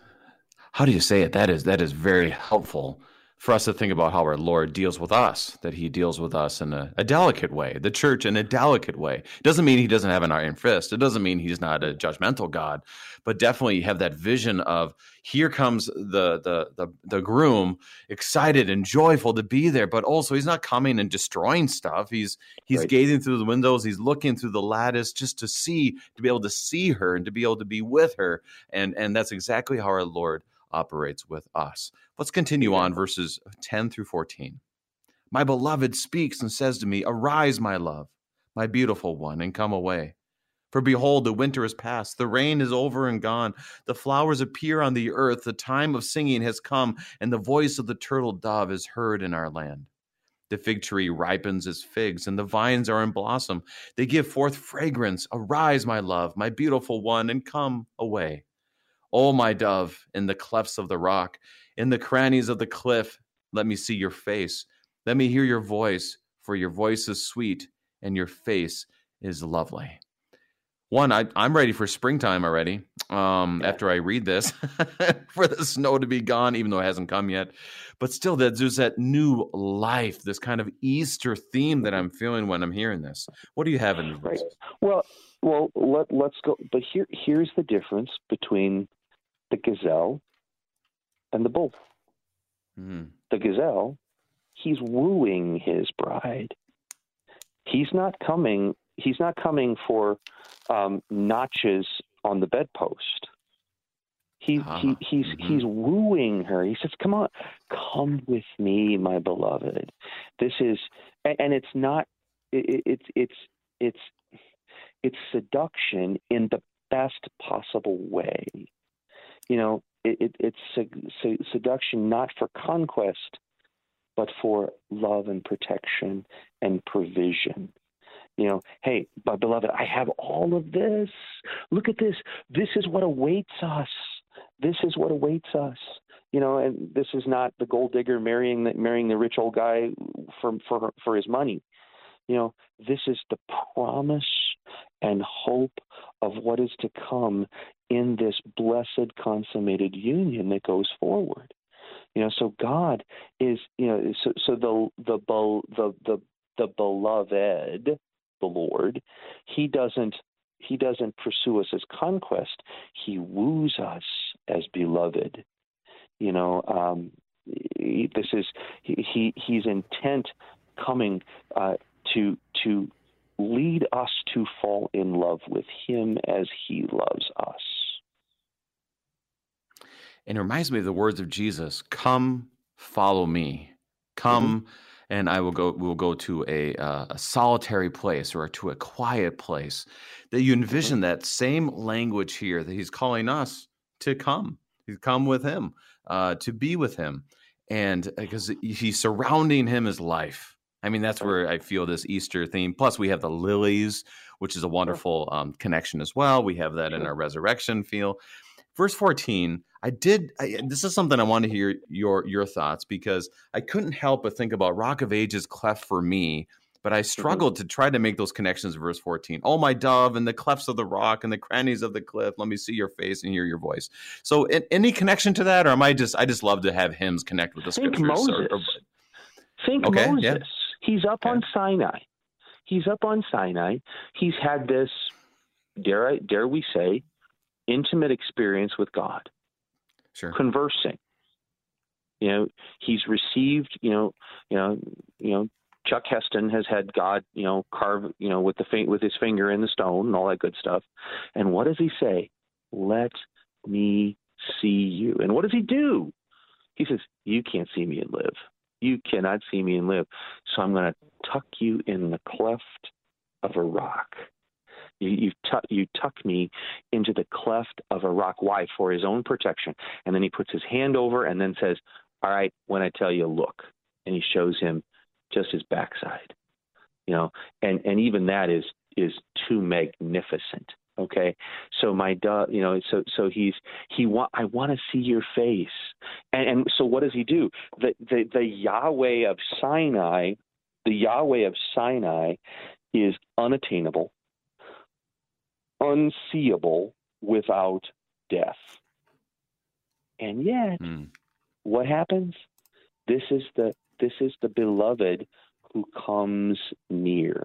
how do you say it? That is that is very helpful for us to think about how our Lord deals with us, that he deals with us in a, a, delicate way, the church in a delicate way. It doesn't mean he doesn't have an iron fist. It doesn't mean he's not a judgmental God, but definitely have that vision of here comes the the the, the groom, excited and joyful to be there, but also he's not coming and destroying stuff. He's he's right. gazing through the windows, he's looking through the lattice just to see, to be able to see her and to be able to be with her. And and that's exactly how our Lord operates with us. Let's continue on verses uh, 10 through 14. My beloved speaks and says to me, Arise, my love, my beautiful one, and come away. For behold, the winter is past, the rain is over and gone, the flowers appear on the earth, the time of singing has come, and the voice of the turtle dove is heard in our land. The fig tree ripens its figs, and the vines are in blossom. They give forth fragrance. Arise, my love, my beautiful one, and come away. O my dove, in the clefts of the rock, in the crannies of the cliff, let me see your face. Let me hear your voice, for your voice is sweet and your face is lovely. One, I, am ready for springtime already. Um, yeah. After I read this, <laughs> for the snow to be gone, even though it hasn't come yet, but still, that there's that new life, this kind of Easter theme that I'm feeling when I'm hearing this. What do you have in the? Right. Well, well, let let's go. But here, here's the difference between the gazelle and the bull. Mm. The gazelle, he's wooing his bride. He's not coming. He's not coming for um, notches on the bedpost. He, ah, he he's mm-hmm. he's wooing her. He says, "Come on, come with me, my beloved." This is, and, and it's not. It, it's it's it's it's seduction in the best possible way. You know, it, it, it's seduction not for conquest, but for love and protection and provision. You know, hey, my beloved, I have all of this. Look at this. This is what awaits us. This is what awaits us. You know, and this is not the gold digger marrying the, marrying the rich old guy for for for his money. You know, this is the promise and hope of what is to come in this blessed consummated union that goes forward. You know, so God is, you know, so, so the, the the the the beloved, the Lord, He doesn't He doesn't pursue us as conquest. He woos us as beloved. You know, um, this is he he's intent coming uh, to to lead us to fall in love with him as he loves us. And it reminds me of the words of Jesus Come, follow me. Come, mm-hmm. and I will go. We will go to a, uh, a solitary place or to a quiet place. That you envision mm-hmm. that same language here. That He's calling us to come. He's come with Him, uh, to be with Him, and because uh, He's surrounding Him is life I mean, that's where I feel this Easter theme. Plus, we have the lilies, which is a wonderful um, connection as well. We have that in our resurrection feel. Verse 14, I did. I, this is something I want to hear your your thoughts because I couldn't help but think about Rock of Ages cleft for me, but I mm-hmm. struggled to try to make those connections. Verse 14, oh my dove, and the clefts of the rock and the crannies of the cliff. Let me see your face and hear your voice. So, in, any connection to that, or am I just I just love to have hymns connect with the Think scriptures? Moses. Or, or, Think okay, Moses. Yeah. He's up on Sinai. He's up on Sinai. He's had this, dare I, dare we say, intimate experience with God. Sure. Conversing. You know, he's received. You know, you know, you know. Chuck Heston has had God, you know, carve, you know, with the with his finger in the stone and all that good stuff. And what does he say? Let me see you. And what does he do? He says, "You can't see me and live." You cannot see me and live. So I'm going to tuck you in the cleft of a rock. You, you, tuck, you tuck me into the cleft of a rock. Why? For his own protection. And then he puts his hand over and then says, All right, when I tell you, look. And he shows him just his backside. You know, and, and even that is is too magnificent okay. So my dove you know so so he's he want i want to see your face. And, and so what does he do? The, the the yahweh of sinai the yahweh of sinai is unattainable unseeable without death. And yet mm. what happens? This is the this is the beloved who comes near.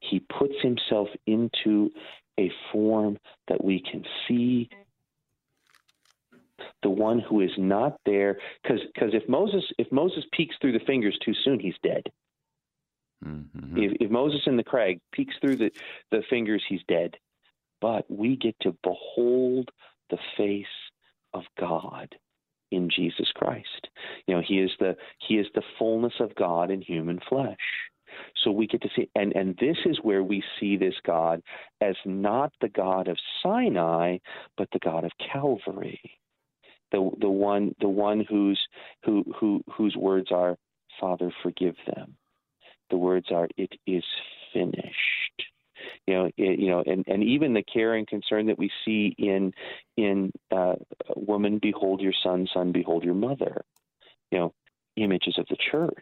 He puts himself into a form that we can see. The one who is not there because because if Moses if Moses peeks through the fingers too soon he's dead. Mm-hmm. if, if Moses in the crag peeks through the the fingers he's dead. But we get to behold the face of God in Jesus Christ. You know he is the he is the fullness of God in human flesh so we get to see, and, and this is where we see this God as not the God of Sinai, but the God of Calvary, the the one the one whose who who whose words are, Father, forgive them. The words are, it is finished. You know, it, you know, and, and even the care and concern that we see in in uh, woman, behold your son, son, behold your mother. You know, images of the church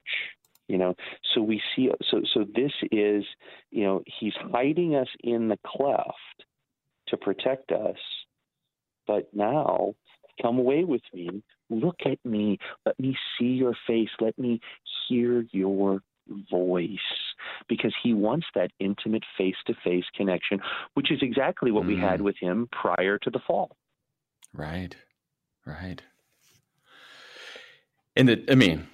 you know? So we see so so this is you know he's hiding us in the cleft to protect us but now come away with me. Look at me. Let me see your face. Let me hear your voice. Because he wants that intimate face to face connection which is exactly what mm. we had mm. with him prior to the fall. Right. Right. And it, i mean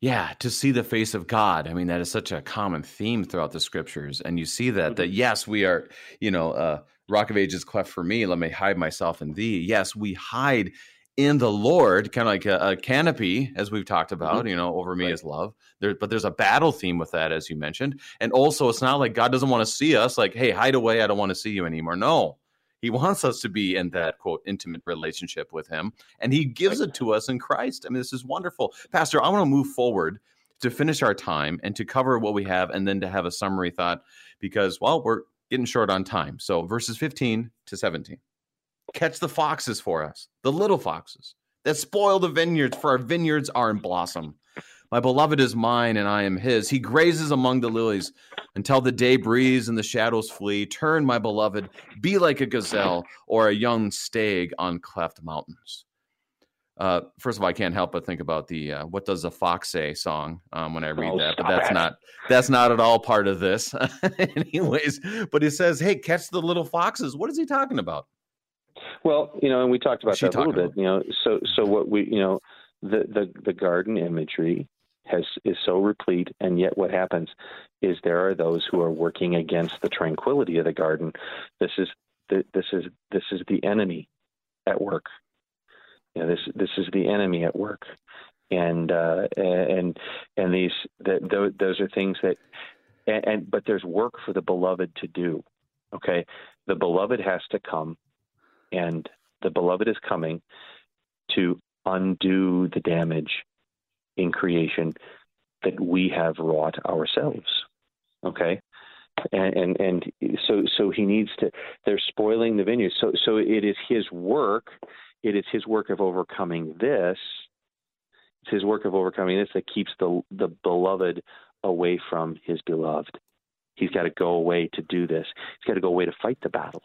yeah, to see the face of God. I mean, that is such a common theme throughout the scriptures. And you see that, that mm-hmm. yes, we are, you know, uh, rock of ages cleft for me. Let me hide myself in thee. Yes, we hide in the Lord, kind of like a, a, canopy, as we've talked about, mm-hmm. you know, over me right. is love. There, but there's a battle theme with that, as you mentioned. And also, it's not like God doesn't want to see us, like, hey, hide away. I don't want to see you anymore. No, He wants us to be in that, quote, intimate relationship with Him. And He gives it to us in Christ. I mean, this is wonderful. Pastor, I want to move forward to finish our time and to cover what we have and then to have a summary thought because, well, we're getting short on time. So, verses 15 to 17 catch the foxes for us, the little foxes that spoil the vineyards, for our vineyards are in blossom. My beloved is mine, and I am his. He grazes among the lilies until the day breeze and the shadows flee. Turn, my beloved, be like a gazelle or a young stag on cleft mountains. Uh, first of all, I can't help but think about the uh, "What Does a Fox Say" song um, when I read oh, that, but that's it. not that's not at all part of this, <laughs> anyways. But he says, "Hey, catch the little foxes." What is he talking about? Well, you know, and we talked about that a little bit. About? You know, so so what we you know the the the garden imagery has is so replete, and yet what happens is there are those who are working against the tranquility of the garden. This is this is this is the enemy at work. You know, this this is the enemy at work, and uh, and and these that those are things that and, and but there's work for the beloved to do. Okay, the beloved has to come and the beloved is coming to undo the damage in creation that we have wrought ourselves. Okay? And, and and so so he needs to they're spoiling the vineyard. So so it is his work, it is his work of overcoming this. It's his work of overcoming this that keeps the the beloved away from his beloved. He's got to go away to do this. He's got to go away to fight the battle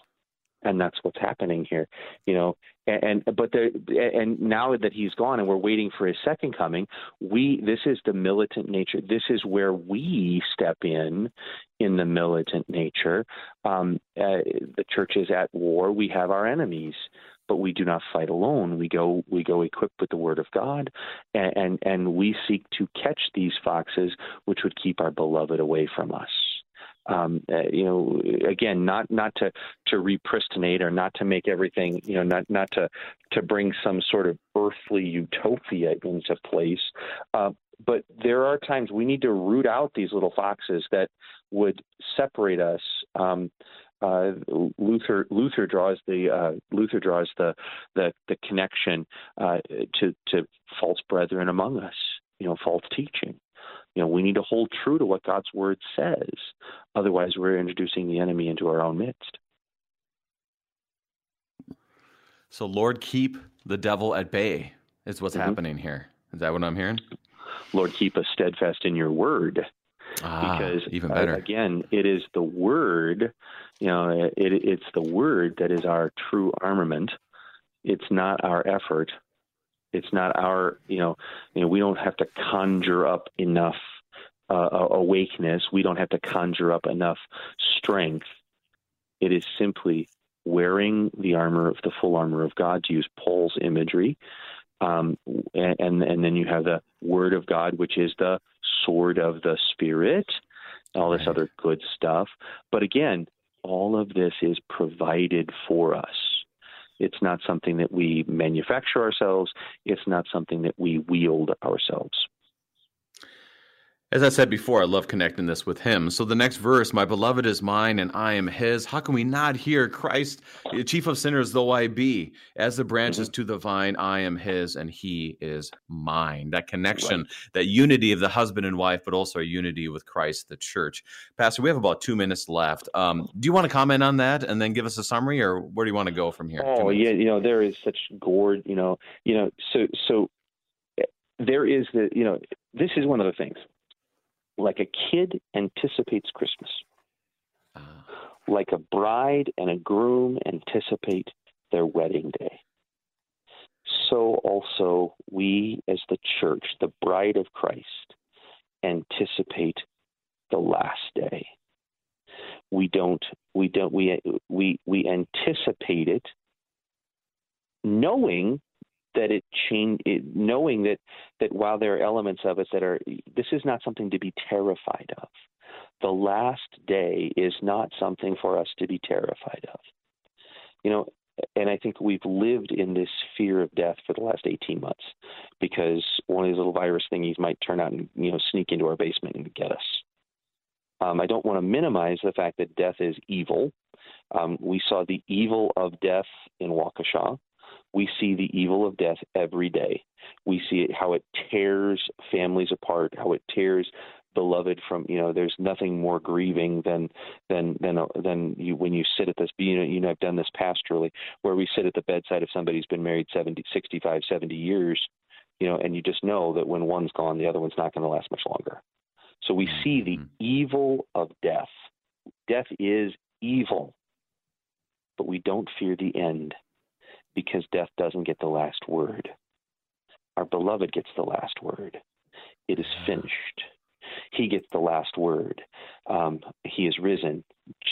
and that's what's happening here you know and, and but there and now that he's gone and we're waiting for his second coming we this is the militant nature. This is where we step in in the militant nature. Um, uh, the church is at war. We have our enemies but we do not fight alone. We go we go equipped with the word of God, and, and, and we seek to catch these foxes, which would keep our beloved away from us um, uh, you know, again, not not to to repristinate or not to make everything, you know, not not to to bring some sort of earthly utopia into place. Uh, but there are times we need to root out these little foxes that would separate us. Um, uh, Luther Luther draws the uh, Luther draws the the, the connection uh, to to false brethren among us, you know, false teaching. You know, we need to hold true to what God's word says. Otherwise, we're introducing the enemy into our own midst. So, Lord, keep the devil at bay, is what's mm-hmm. happening here. Is that what I'm hearing? Lord, keep us steadfast in your word. Ah, because even better. Uh, again, it is the word, you know, it, it's the word that is our true armament. It's not our effort. It's not our, you know, you know, we don't have to conjure up enough uh, awakeness. We don't have to conjure up enough strength. It is simply wearing the armor of the full armor of God, to use Paul's imagery. Um, and, and then you have the word of God, which is the sword of the spirit, all this other good stuff. But again, all of this is provided for us. It's not something that we manufacture ourselves. It's not something that we wield ourselves. As I said before, I love connecting this with him. So the next verse, my beloved is mine and I am his. How can we not hear Christ, chief of sinners though I be, as the branches mm-hmm. to the vine, I am his and he is mine. That connection, right. that unity of the husband and wife, but also a unity with Christ, the church. Pastor, we have about two minutes left. Um, do you want to comment on that and then give us a summary or where do you want to go from here? Oh, yeah. You know, there is such gourd, you know, you know, so, so eh, there is the, you know, this is one of the things like a kid anticipates Christmas, uh. like a bride and a groom anticipate their wedding day. So also we, as the church, the bride of Christ, anticipate the last day. We don't. We don't. We we we anticipate it, knowing that it change it, knowing that that while there are elements of us that are this is not something to be terrified of the last day is not something for us to be terrified of you know and I think we've lived in this fear of death for the last 18 months because one of these little virus thingies might turn out and you know sneak into our basement and get us. Um, I don't want to minimize the fact that death is evil. Um, we saw the evil of death in Waukesha. We see the evil of death every day. We see it, how it tears families apart, how it tears beloved from you know there's nothing more grieving than than than than you when you sit at this you know you know I've done this pastorally where we sit at the bedside of somebody who's been married 70 65 70 years you know and you just know that when one's gone the other one's not going to last much longer so we see the mm-hmm. evil of death death is evil but we don't fear the end because death doesn't get the last word our beloved gets the last word it is finished he gets the last word. Um, he is risen,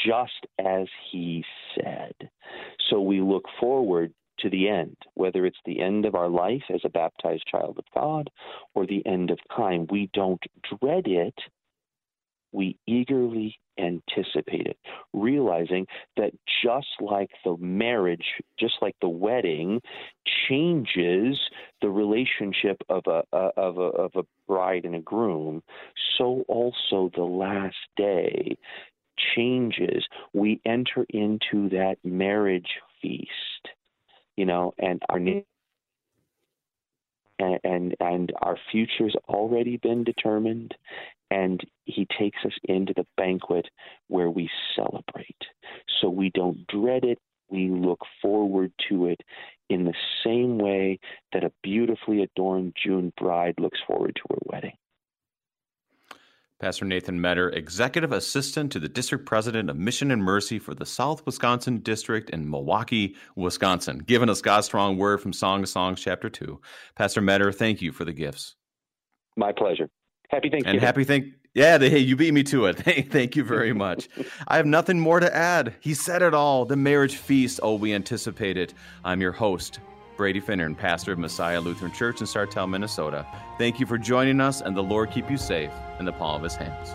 just as he said. So we look forward to the end, whether it's the end of our life as a baptized child of God or the end of time. We don't dread it we eagerly anticipate it, realizing that just like the marriage, just like the wedding, changes the relationship of a, of a of a bride and a groom, so also the last day changes. We enter into that marriage feast, you know, and our and, and and our future's already been determined and he takes us into the banquet where we celebrate. So we don't dread it, we look forward to it in the same way that a beautifully adorned June bride looks forward to her wedding. Pastor Nathan Metter, Executive Assistant to the District President of Mission and Mercy for the South Wisconsin District in Milwaukee, Wisconsin, giving us God's strong word from Song of Songs, chapter 2. Pastor Metter, thank you for the gifts. My pleasure. Happy Thanksgiving. And happy thank yeah, hey, you beat me to it. <laughs> Thank you very much. I have nothing more to add. He said it all. The marriage feast. Oh, we anticipate it. I'm your host, Brady Finnern, pastor of Messiah Lutheran Church in Sartell, Minnesota. Thank you for joining us, and the Lord keep you safe in the palm of his hands.